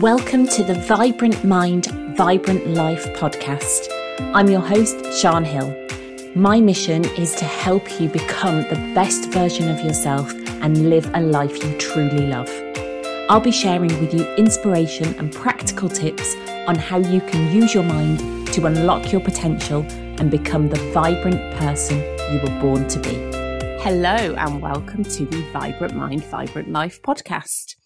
Welcome to the Vibrant Mind, Vibrant Life podcast. I'm your host, Sean Hill. My mission is to help you become the best version of yourself and live a life you truly love. I'll be sharing with you inspiration and practical tips on how you can use your mind to unlock your potential and become the vibrant person you were born to be. Hello, and welcome to the Vibrant Mind, Vibrant Life podcast.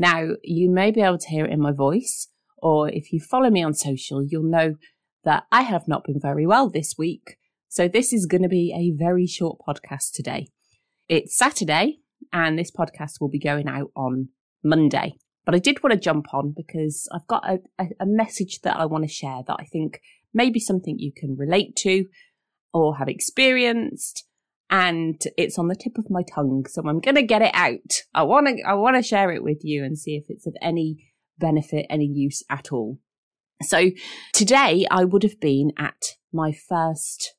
Now, you may be able to hear it in my voice, or if you follow me on social, you'll know that I have not been very well this week. So, this is going to be a very short podcast today. It's Saturday, and this podcast will be going out on Monday. But I did want to jump on because I've got a, a, message that I want to share that I think may be something you can relate to or have experienced and it's on the tip of my tongue. So I'm going to get it out. I want to, I want to share it with you and see if it's of any benefit, any use at all. So today I would have been at my first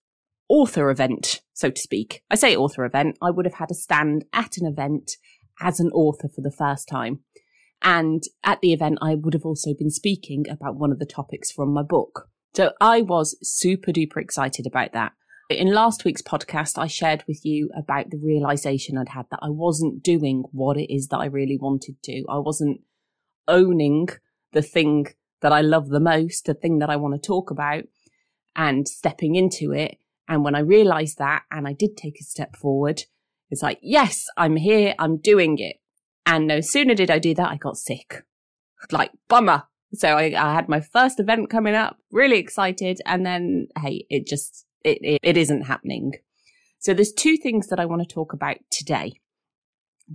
author event, so to speak. I say author event. I would have had a stand at an event as an author for the first time. And at the event, I would have also been speaking about one of the topics from my book. So I was super duper excited about that. In last week's podcast, I shared with you about the realization I'd had that I wasn't doing what it is that I really wanted to. I wasn't owning the thing that I love the most, the thing that I want to talk about and stepping into it. And when I realized that and I did take a step forward, it's like, yes, I'm here. I'm doing it. And no sooner did I do that, I got sick. Like, bummer. So I, I had my first event coming up, really excited. And then, hey, it just it, it, it isn't happening. So there's two things that I want to talk about today.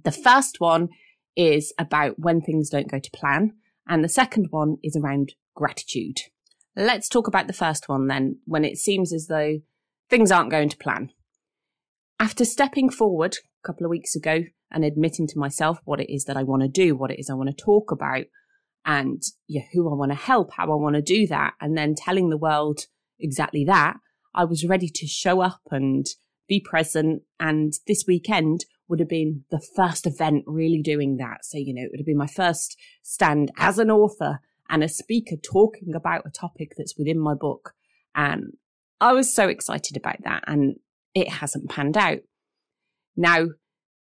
The first one is about when things don't go to plan. And the second one is around gratitude. Let's talk about the first one then, when it seems as though things aren't going to plan. After stepping forward a couple of weeks ago and admitting to myself what it is that I want to do, what it is I want to talk about, and yeah, who I want to help, how I want to do that, and then telling the world exactly that, I was ready to show up and be present. And this weekend would have been the first event really doing that. So, you know, it would have been my first stand as an author and a speaker talking about a topic that's within my book. And I was so excited about that. And it hasn't panned out. Now,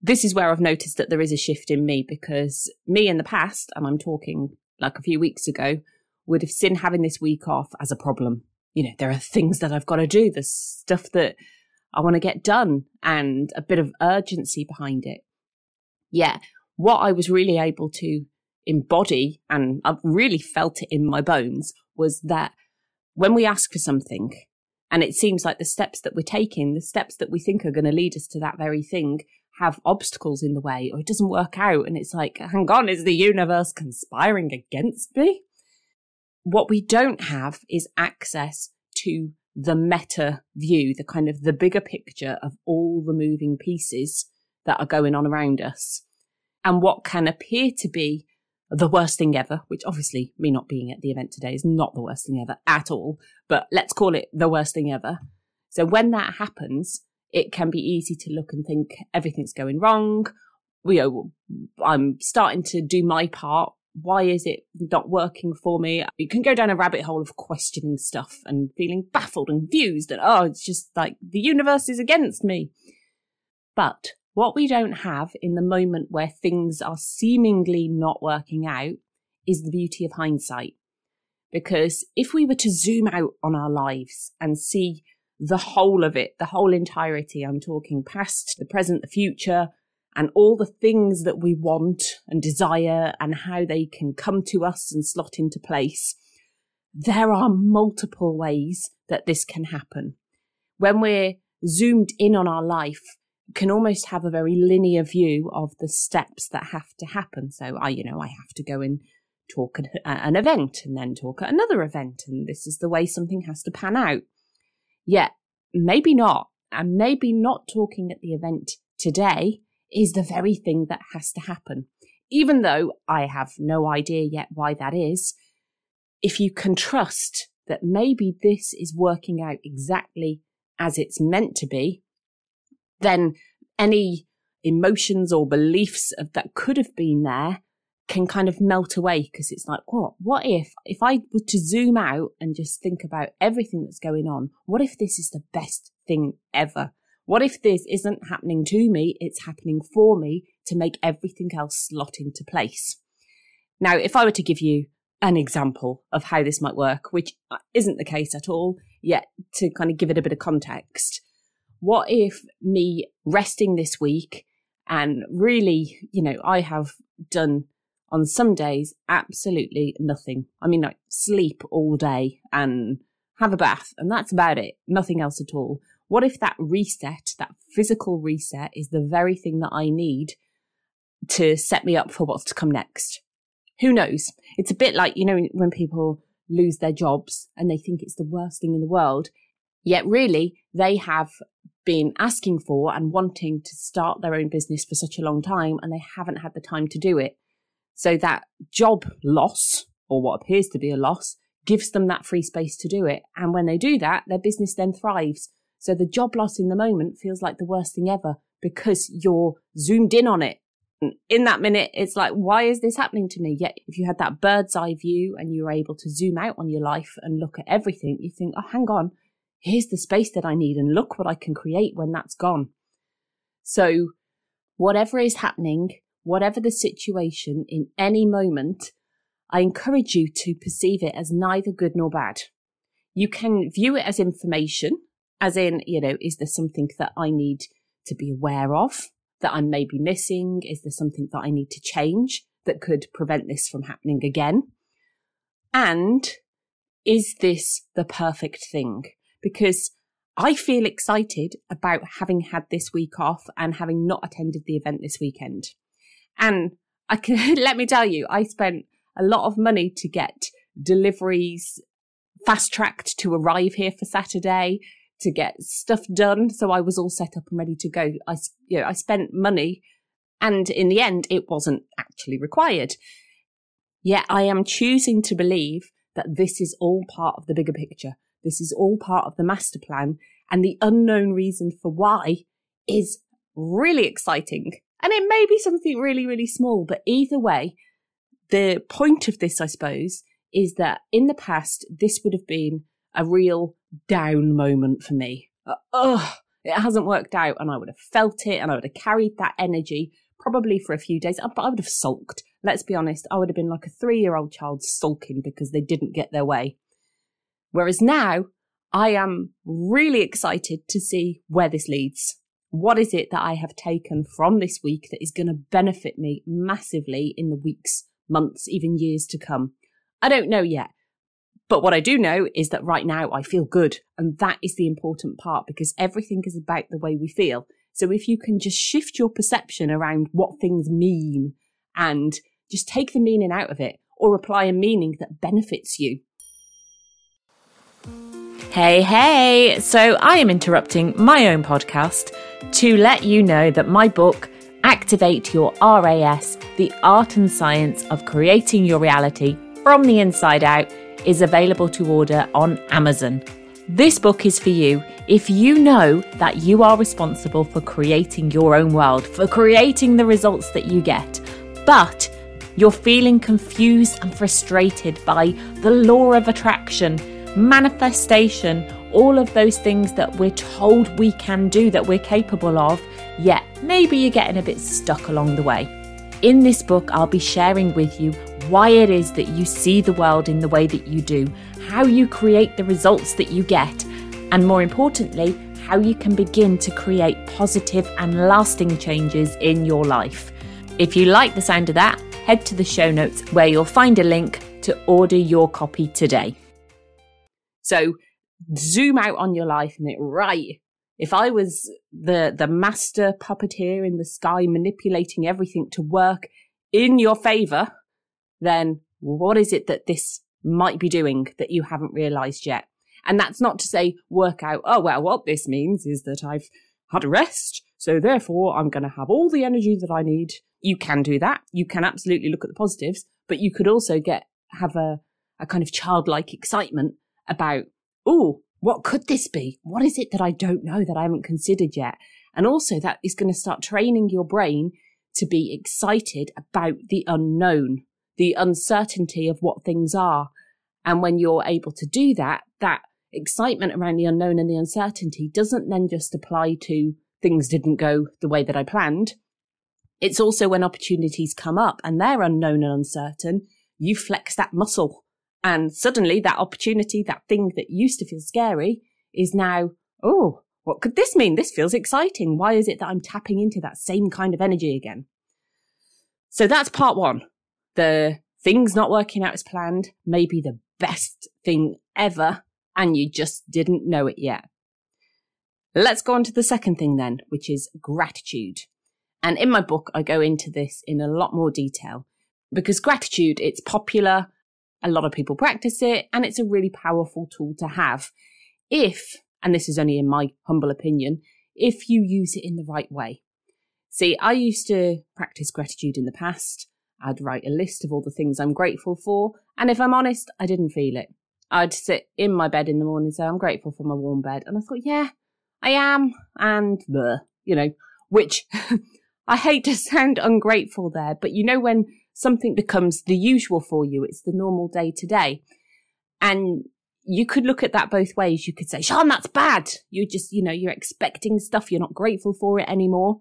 this is where I've noticed that there is a shift in me because me in the past, and I'm talking like a few weeks ago, would have seen having this week off as a problem you know, there are things that I've got to do. There's stuff that I want to get done and a bit of urgency behind it. Yeah. What I was really able to embody and I've really felt it in my bones was that when we ask for something and it seems like the steps that we're taking, the steps that we think are going to lead us to that very thing have obstacles in the way or it doesn't work out. And it's like, hang on, is the universe conspiring against me? What we don't have is access to the meta view, the kind of the bigger picture of all the moving pieces that are going on around us. And what can appear to be the worst thing ever, which obviously me not being at the event today is not the worst thing ever at all, but let's call it the worst thing ever. So when that happens, it can be easy to look and think everything's going wrong. Know, I'm starting to do my part why is it not working for me? You can go down a rabbit hole of questioning stuff and feeling baffled and confused and oh, it's just like the universe is against me. But what we don't have in the moment where things are seemingly not working out is the beauty of hindsight. Because if we were to zoom out on our lives and see the whole of it, the whole entirety, I'm talking past, the present, the future, and all the things that we want and desire and how they can come to us and slot into place. There are multiple ways that this can happen. When we're zoomed in on our life, can almost have a very linear view of the steps that have to happen. So I, you know, I have to go and talk at an event and then talk at another event. And this is the way something has to pan out. Yet maybe not. And maybe not talking at the event today is the very thing that has to happen. Even though I have no idea yet why that is, if you can trust that maybe this is working out exactly as it's meant to be, then any emotions or beliefs of that could have been there can kind of melt away because it's like, what? What if, if I were to zoom out and just think about everything that's going on? What if this is the best thing ever? What if this isn't happening to me? It's happening for me to make everything else slot into place. Now, if I were to give you an example of how this might work, which uh, isn't the case at all, yet to kind of give it a bit of context, what if me resting this week and really, you know, I have done on some days absolutely nothing. I mean, like sleep all day and have a bath, and that's about it. Nothing else at all. What if that reset, that physical reset, is the very thing that I need to set me up for what's to come next? Who knows? It's a bit like, you know, when people lose their jobs and they think it's the worst thing in the world. Yet really, they have been asking for and wanting to start their own business for such a long time and they haven't had the time to do it. So that job loss, or what appears to be a loss, gives them that free space to do it. And when they do that, their business then thrives. So the job loss in the moment feels like the worst thing ever because you're zoomed in on it. In that minute, it's like, why is this happening to me? Yet if you had that bird's eye view and you were able to zoom out on your life and look at everything, you think, oh, hang on, here's the space that I need and look what I can create when that's gone. So whatever is happening, whatever the situation in any moment, I encourage you to perceive it as neither good nor bad. You can view it as information, as in, you know, is there something that I need to be aware of that I may be missing? Is there something that I need to change that could prevent this from happening again? And is this the perfect thing? Because I feel excited about having had this week off and having not attended the event this weekend. And I can let me tell you, I spent a lot of money to get deliveries fast tracked to arrive here for Saturday to get stuff done. So I was all set up and ready to go. I, you know, I spent money and in the end, it wasn't actually required. Yet I am choosing to believe that this is all part of the bigger picture. This is all part of the master plan and the unknown reason for why is really exciting. And it may be something really, really small, but either way, the point of this, I suppose, is that in the past, this would have been a real down moment for me. Uh, ugh, it hasn't worked out, and I would have felt it, and I would have carried that energy probably for a few days, but I would have sulked. Let's be honest, I would have been like a three year old child sulking because they didn't get their way. Whereas now, I am really excited to see where this leads. What is it that I have taken from this week that is going to benefit me massively in the weeks, months, even years to come? I don't know yet. But what I do know is that right now I feel good. And that is the important part because everything is about the way we feel. So if you can just shift your perception around what things mean and just take the meaning out of it or apply a meaning that benefits you, Hey, hey! So I am interrupting my own podcast to let you know that my book, Activate Your RAS The Art and Science of Creating Your Reality from the Inside Out, is available to order on Amazon. This book is for you if you know that you are responsible for creating your own world, for creating the results that you get, but you're feeling confused and frustrated by the law of attraction manifestation, all of those things that we're told we can do, that we're capable of, yet maybe you're getting a bit stuck along the way. In this book, I'll be sharing with you why it is that you see the world in the way that you do, how you create the results that you get, and more importantly, how you can begin to create positive and lasting changes in your life. If you like the sound of that, head to the show notes where you'll find a link to order your copy today. So zoom out on your life and it, right, if I was the, the master puppeteer in the sky manipulating everything to work in your favor, then what is it that this might be doing that you haven't realized yet? And that's not to say work out, oh, well, what this means is that I've had a rest. So therefore I'm going to have all the energy that I need. You can do that. You can absolutely look at the positives, but you could also get, have a, a kind of childlike excitement about, oh, what could this be? What is it that I don't know that I haven't considered yet? And also that is going to start training your brain to be excited about the unknown, the uncertainty of what things are. And when you're able to do that, that excitement around the unknown and the uncertainty doesn't then just apply to things didn't go the way that I planned. It's also when opportunities come up and they're unknown and uncertain, you flex that muscle. And suddenly that opportunity, that thing that used to feel scary is now, oh, what could this mean? This feels exciting. Why is it that I'm tapping into that same kind of energy again? So that's part one. The things not working out as planned may be the best thing ever, and you just didn't know it yet. Let's go on to the second thing then, which is gratitude. And in my book, I go into this in a lot more detail because gratitude, it's popular. A lot of people practice it and it's a really powerful tool to have if, and this is only in my humble opinion, if you use it in the right way. See, I used to practice gratitude in the past. I'd write a list of all the things I'm grateful for. And if I'm honest, I didn't feel it. I'd sit in my bed in the morning and say, I'm grateful for my warm bed. And I thought, yeah, I am. And, bleh, you know, which I hate to sound ungrateful there, but you know, when something becomes the usual for you, it's the normal day to day. And you could look at that both ways. You could say, Sean, that's bad. You just, you know, you're expecting stuff. You're not grateful for it anymore.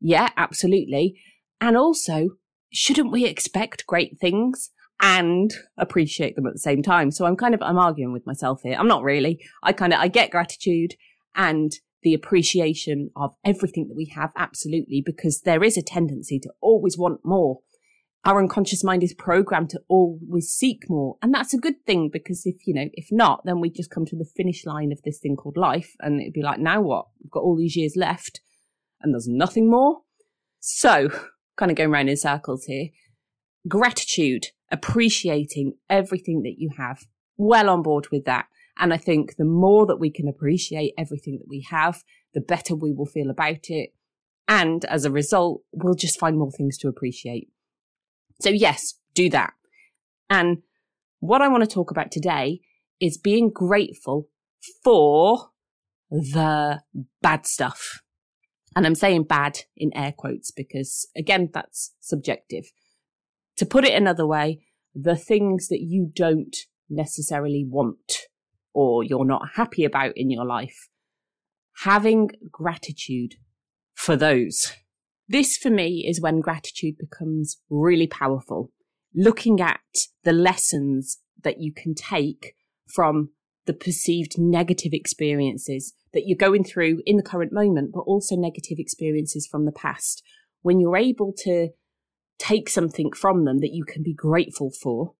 Yeah, absolutely. And also, shouldn't we expect great things and appreciate them at the same time? So I'm kind of, I'm arguing with myself here. I'm not really. I kind of, I get gratitude and the appreciation of everything that we have. Absolutely. Because there is a tendency to always want more our unconscious mind is programmed to always seek more. And that's a good thing because if, you know, if not, then we just come to the finish line of this thing called life and it'd be like, now what? We've got all these years left and there's nothing more. So kind of going around in circles here. Gratitude, appreciating everything that you have. Well on board with that. And I think the more that we can appreciate everything that we have, the better we will feel about it. And as a result, we'll just find more things to appreciate. So yes, do that. And what I want to talk about today is being grateful for the bad stuff. And I'm saying bad in air quotes because again, that's subjective. To put it another way, the things that you don't necessarily want or you're not happy about in your life, having gratitude for those. This for me is when gratitude becomes really powerful. Looking at the lessons that you can take from the perceived negative experiences that you're going through in the current moment, but also negative experiences from the past. When you're able to take something from them that you can be grateful for,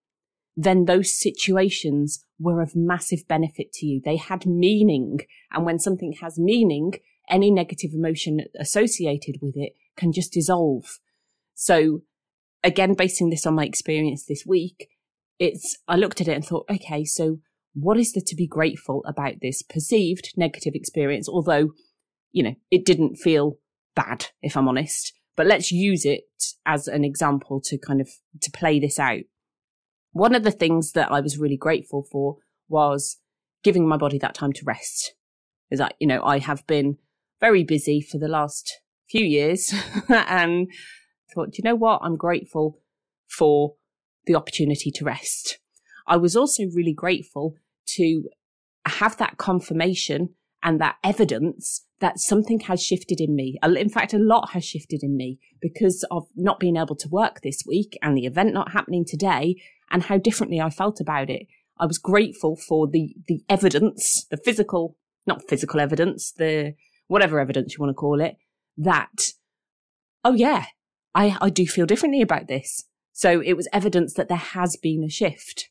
then those situations were of massive benefit to you. They had meaning. And when something has meaning, any negative emotion associated with it can just dissolve. So again, basing this on my experience this week, it's, I looked at it and thought, okay, so what is there to be grateful about this perceived negative experience? Although, you know, it didn't feel bad, if I'm honest, but let's use it as an example to kind of, to play this out. One of the things that I was really grateful for was giving my body that time to rest. Is that, you know, I have been very busy for the last few years and thought, you know what? I'm grateful for the opportunity to rest. I was also really grateful to have that confirmation and that evidence that something has shifted in me. In fact, a lot has shifted in me because of not being able to work this week and the event not happening today and how differently I felt about it. I was grateful for the, the evidence, the physical, not physical evidence, the whatever evidence you want to call it, that, oh yeah, I, I do feel differently about this. So it was evidence that there has been a shift.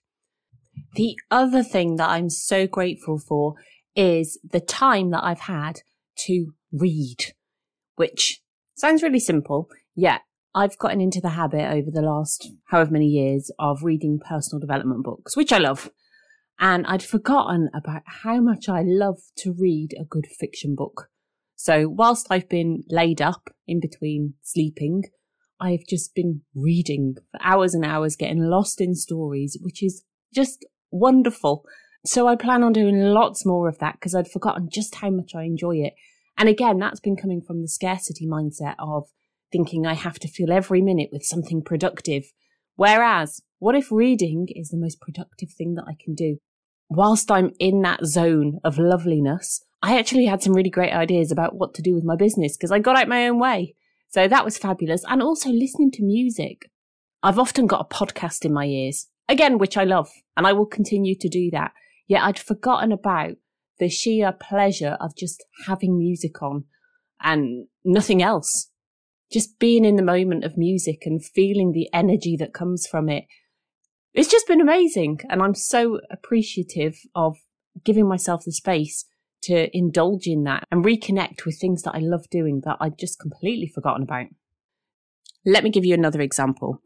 The other thing that I'm so grateful for is the time that I've had to read, which sounds really simple, yet I've gotten into the habit over the last however many years of reading personal development books, which I love. And I'd forgotten about how much I love to read a good fiction book. So whilst I've been laid up in between sleeping, I've just been reading for hours and hours, getting lost in stories, which is just wonderful. So I plan on doing lots more of that because I'd forgotten just how much I enjoy it. And again, that's been coming from the scarcity mindset of thinking I have to fill every minute with something productive. Whereas, what if reading is the most productive thing that I can do? Whilst I'm in that zone of loveliness, I actually had some really great ideas about what to do with my business because I got out my own way. So that was fabulous. And also listening to music. I've often got a podcast in my ears, again, which I love, and I will continue to do that. Yet I'd forgotten about the sheer pleasure of just having music on and nothing else. Just being in the moment of music and feeling the energy that comes from it. It's just been amazing. And I'm so appreciative of giving myself the space to indulge in that and reconnect with things that I love doing that I'd just completely forgotten about. Let me give you another example.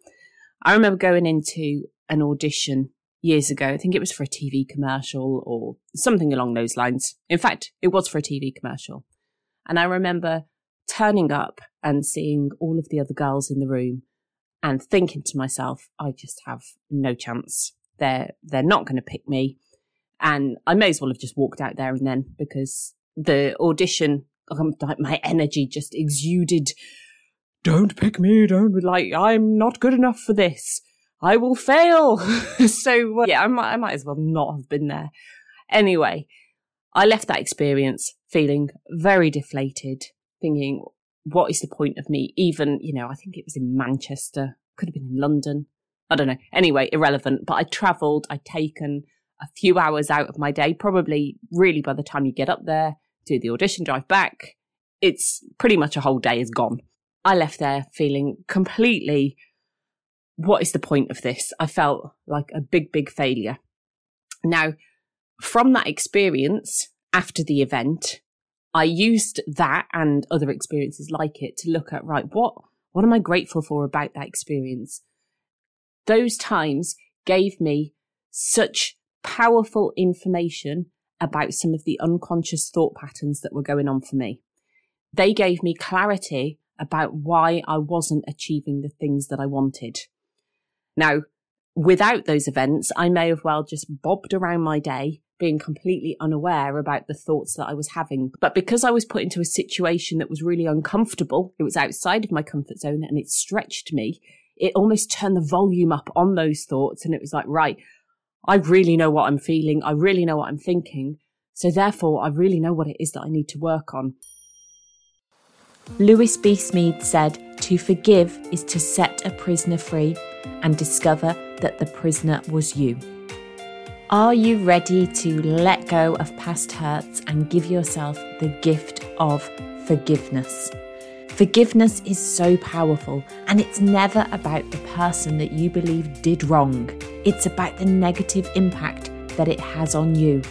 I remember going into an audition years ago. I think it was for a TV commercial or something along those lines. In fact, it was for a TV commercial. And I remember turning up and seeing all of the other girls in the room and thinking to myself, I just have no chance. They're, they're not going to pick me. And I may as well have just walked out there and then because the audition, um, like my energy just exuded. Don't pick me. Don't like, I'm not good enough for this. I will fail. so yeah, I might, I might as well not have been there. Anyway, I left that experience feeling very deflated, thinking, what is the point of me even, you know, I think it was in Manchester, could have been in London. I don't know. Anyway, irrelevant. But I travelled, I'd taken a few hours out of my day, probably really by the time you get up there, do the audition, drive back, it's pretty much a whole day is gone. I left there feeling completely what is the point of this? I felt like a big, big failure. Now, from that experience after the event, I used that and other experiences like it to look at, right, what, what am I grateful for about that experience? Those times gave me such powerful information about some of the unconscious thought patterns that were going on for me. They gave me clarity about why I wasn't achieving the things that I wanted. Now, without those events, I may have well just bobbed around my day, being completely unaware about the thoughts that I was having. But because I was put into a situation that was really uncomfortable, it was outside of my comfort zone and it stretched me, it almost turned the volume up on those thoughts. And it was like, right, I really know what I'm feeling. I really know what I'm thinking. So therefore, I really know what it is that I need to work on. Lewis B. Smedes said, To forgive is to set a prisoner free and discover that the prisoner was you. Are you ready to let go of past hurts and give yourself the gift of forgiveness? Forgiveness is so powerful, and it's never about the person that you believe did wrong. It's about the negative impact that it has on you,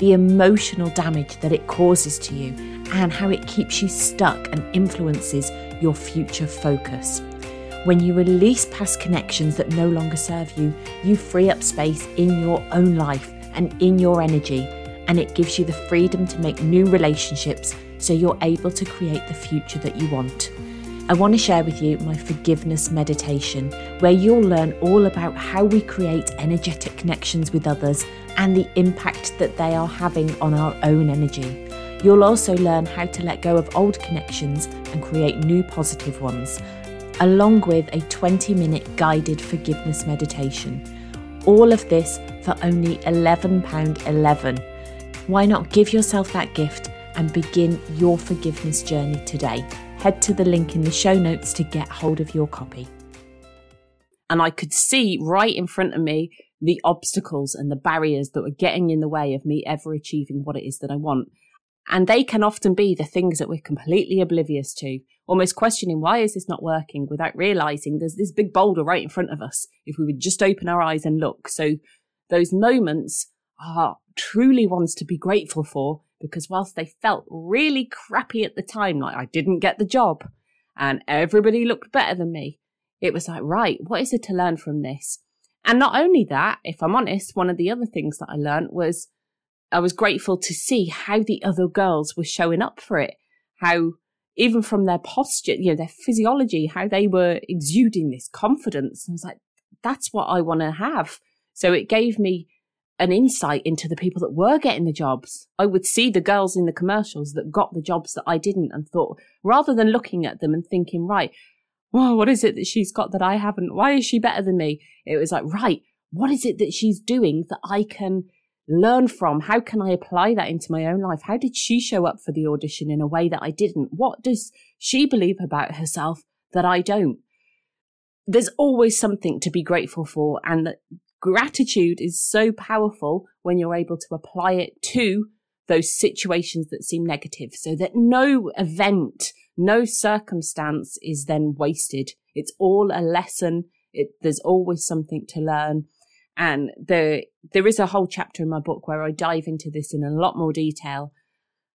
the emotional damage that it causes to you, and how it keeps you stuck and influences your future focus. When you release past connections that no longer serve you, you free up space in your own life and in your energy, and it gives you the freedom to make new relationships so you're able to create the future that you want. I want to share with you my forgiveness meditation, where you'll learn all about how we create energetic connections with others and the impact that they are having on our own energy. You'll also learn how to let go of old connections and create new positive ones along with a 20 minute guided forgiveness meditation. All of this for only £11.11. Why not give yourself that gift and begin your forgiveness journey today? Head to the link in the show notes to get hold of your copy. And I could see right in front of me the obstacles and the barriers that were getting in the way of me ever achieving what it is that I want. And they can often be the things that we're completely oblivious to, almost questioning why is this not working without realizing there's this big boulder right in front of us if we would just open our eyes and look. So those moments are truly ones to be grateful for because whilst they felt really crappy at the time, like I didn't get the job and everybody looked better than me, it was like, right, what is it to learn from this? And not only that, if I'm honest, one of the other things that I learned was I was grateful to see how the other girls were showing up for it. How even from their posture, you know, their physiology, how they were exuding this confidence. I was like, that's what I want to have. So it gave me an insight into the people that were getting the jobs. I would see the girls in the commercials that got the jobs that I didn't and thought, rather than looking at them and thinking, right, well, what is it that she's got that I haven't? Why is she better than me? It was like, right, what is it that she's doing that I can learn from? How can I apply that into my own life? How did she show up for the audition in a way that I didn't? What does she believe about herself that I don't? There's always something to be grateful for and gratitude is so powerful when you're able to apply it to those situations that seem negative so that no event, no circumstance is then wasted. It's all a lesson. It, there's always something to learn. And there, there is a whole chapter in my book where I dive into this in a lot more detail.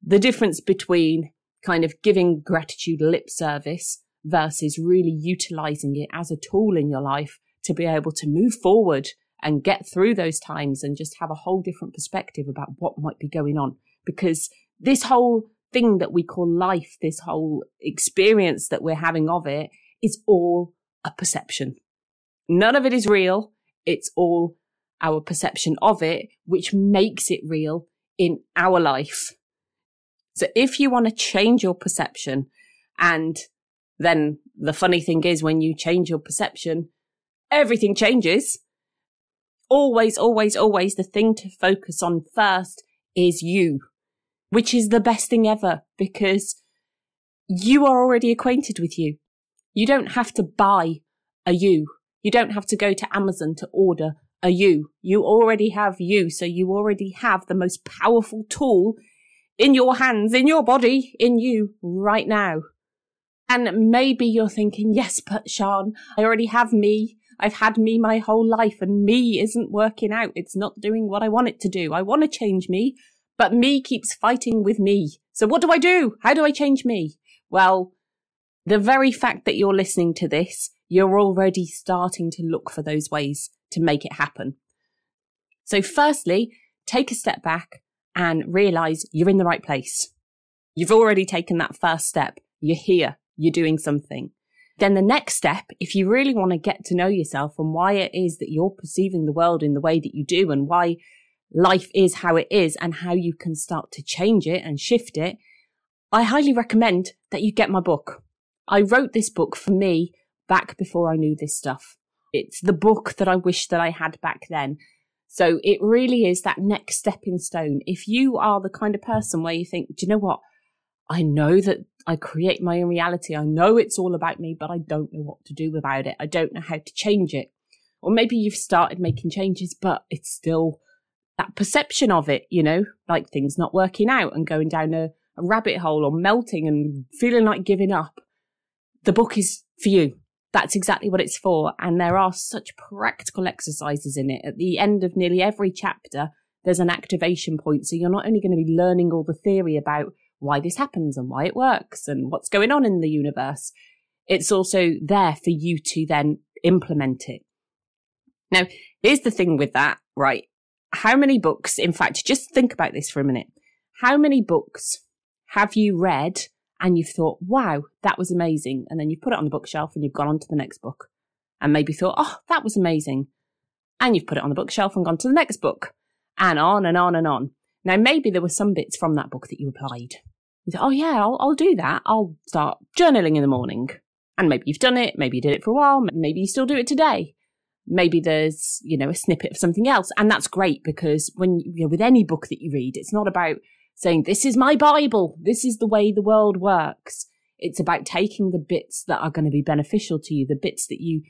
The difference between kind of giving gratitude lip service versus really utilizing it as a tool in your life to be able to move forward and get through those times and just have a whole different perspective about what might be going on. Because this whole thing that we call life, this whole experience that we're having of it is all a perception. None of it is real. It's all our perception of it, which makes it real in our life. So if you want to change your perception and then the funny thing is when you change your perception, everything changes always, always, always the thing to focus on first is you, which is the best thing ever because you are already acquainted with you. You don't have to buy a you. You don't have to go to Amazon to order a you. You already have you. So you already have the most powerful tool in your hands, in your body, in you right now. And maybe you're thinking, yes, but Sean, I already have me. I've had me my whole life and me isn't working out. It's not doing what I want it to do. I want to change me, but me keeps fighting with me. So what do I do? How do I change me? Well, the very fact that you're listening to this, you're already starting to look for those ways to make it happen. So firstly, take a step back and realize you're in the right place. You've already taken that first step. You're here. You're doing something. Then the next step, if you really want to get to know yourself and why it is that you're perceiving the world in the way that you do and why life is how it is and how you can start to change it and shift it, I highly recommend that you get my book. I wrote this book for me back before I knew this stuff. It's the book that I wish that I had back then. So it really is that next stepping stone. If you are the kind of person where you think, do you know what? I know that I create my own reality. I know it's all about me, but I don't know what to do about it. I don't know how to change it. Or maybe you've started making changes, but it's still that perception of it, you know, like things not working out and going down a, a rabbit hole or melting and feeling like giving up. The book is for you. That's exactly what it's for. And there are such practical exercises in it. At the end of nearly every chapter, there's an activation point. So you're not only going to be learning all the theory about why this happens and why it works and what's going on in the universe. It's also there for you to then implement it. Now, here's the thing with that, right? How many books, in fact, just think about this for a minute. How many books have you read and you've thought, wow, that was amazing. And then you've put it on the bookshelf and you've gone on to the next book and maybe thought, oh, that was amazing. And you've put it on the bookshelf and gone to the next book and on and on and on. Now, maybe there were some bits from that book that you applied. You say, oh yeah, I'll, I'll do that. I'll start journaling in the morning. And maybe you've done it. Maybe you did it for a while. Maybe you still do it today. Maybe there's, you know, a snippet of something else. And that's great because when, you know, with any book that you read, it's not about saying, this is my Bible. This is the way the world works. It's about taking the bits that are going to be beneficial to you, the bits that you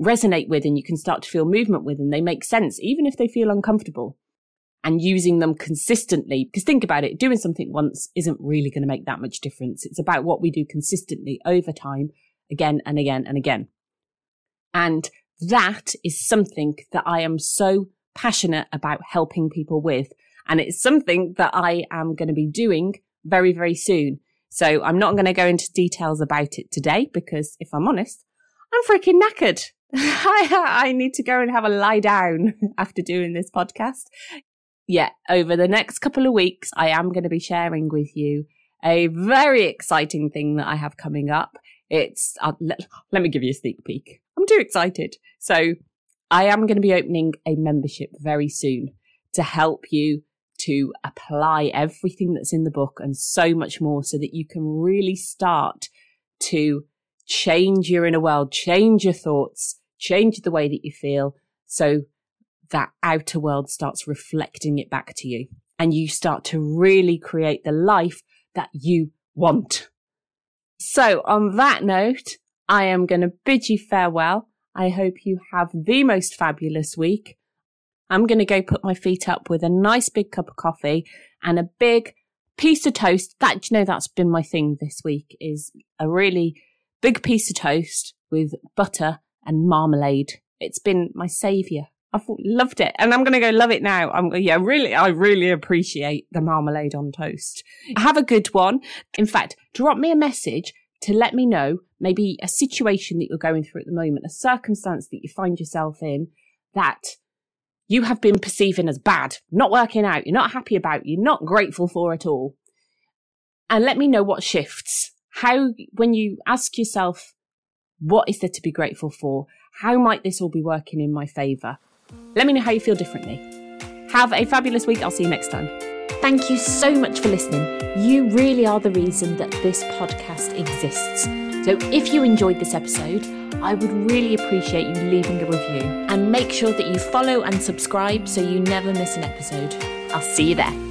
resonate with and you can start to feel movement with and they make sense, even if they feel uncomfortable and using them consistently. Because think about it, doing something once isn't really going to make that much difference. It's about what we do consistently over time, again and again and again. And that is something that I am so passionate about helping people with. And it's something that I am going to be doing very, very soon. So I'm not going to go into details about it today because if I'm honest, I'm freaking knackered. I, need to go and have a lie down after doing this podcast yeah, over the next couple of weeks, I am going to be sharing with you a very exciting thing that I have coming up. It's, uh, let, let me give you a sneak peek. I'm too excited. So I am going to be opening a membership very soon to help you to apply everything that's in the book and so much more so that you can really start to change your inner world, change your thoughts, change the way that you feel so that outer world starts reflecting it back to you and you start to really create the life that you want. So on that note, I am going to bid you farewell. I hope you have the most fabulous week. I'm going to go put my feet up with a nice big cup of coffee and a big piece of toast. That, you know, that's been my thing this week is a really big piece of toast with butter and marmalade. It's been my savior. I've loved it and I'm going to go love it now. I'm, yeah, really, I really appreciate the marmalade on toast. Have a good one. In fact, drop me a message to let me know maybe a situation that you're going through at the moment, a circumstance that you find yourself in that you have been perceiving as bad, not working out, you're not happy about, you're not grateful for at all. And let me know what shifts. How, when you ask yourself, what is there to be grateful for? How might this all be working in my favour? Let me know how you feel differently. Have a fabulous week. I'll see you next time. Thank you so much for listening. You really are the reason that this podcast exists. So if you enjoyed this episode, I would really appreciate you leaving a review and make sure that you follow and subscribe so you never miss an episode. I'll see you there.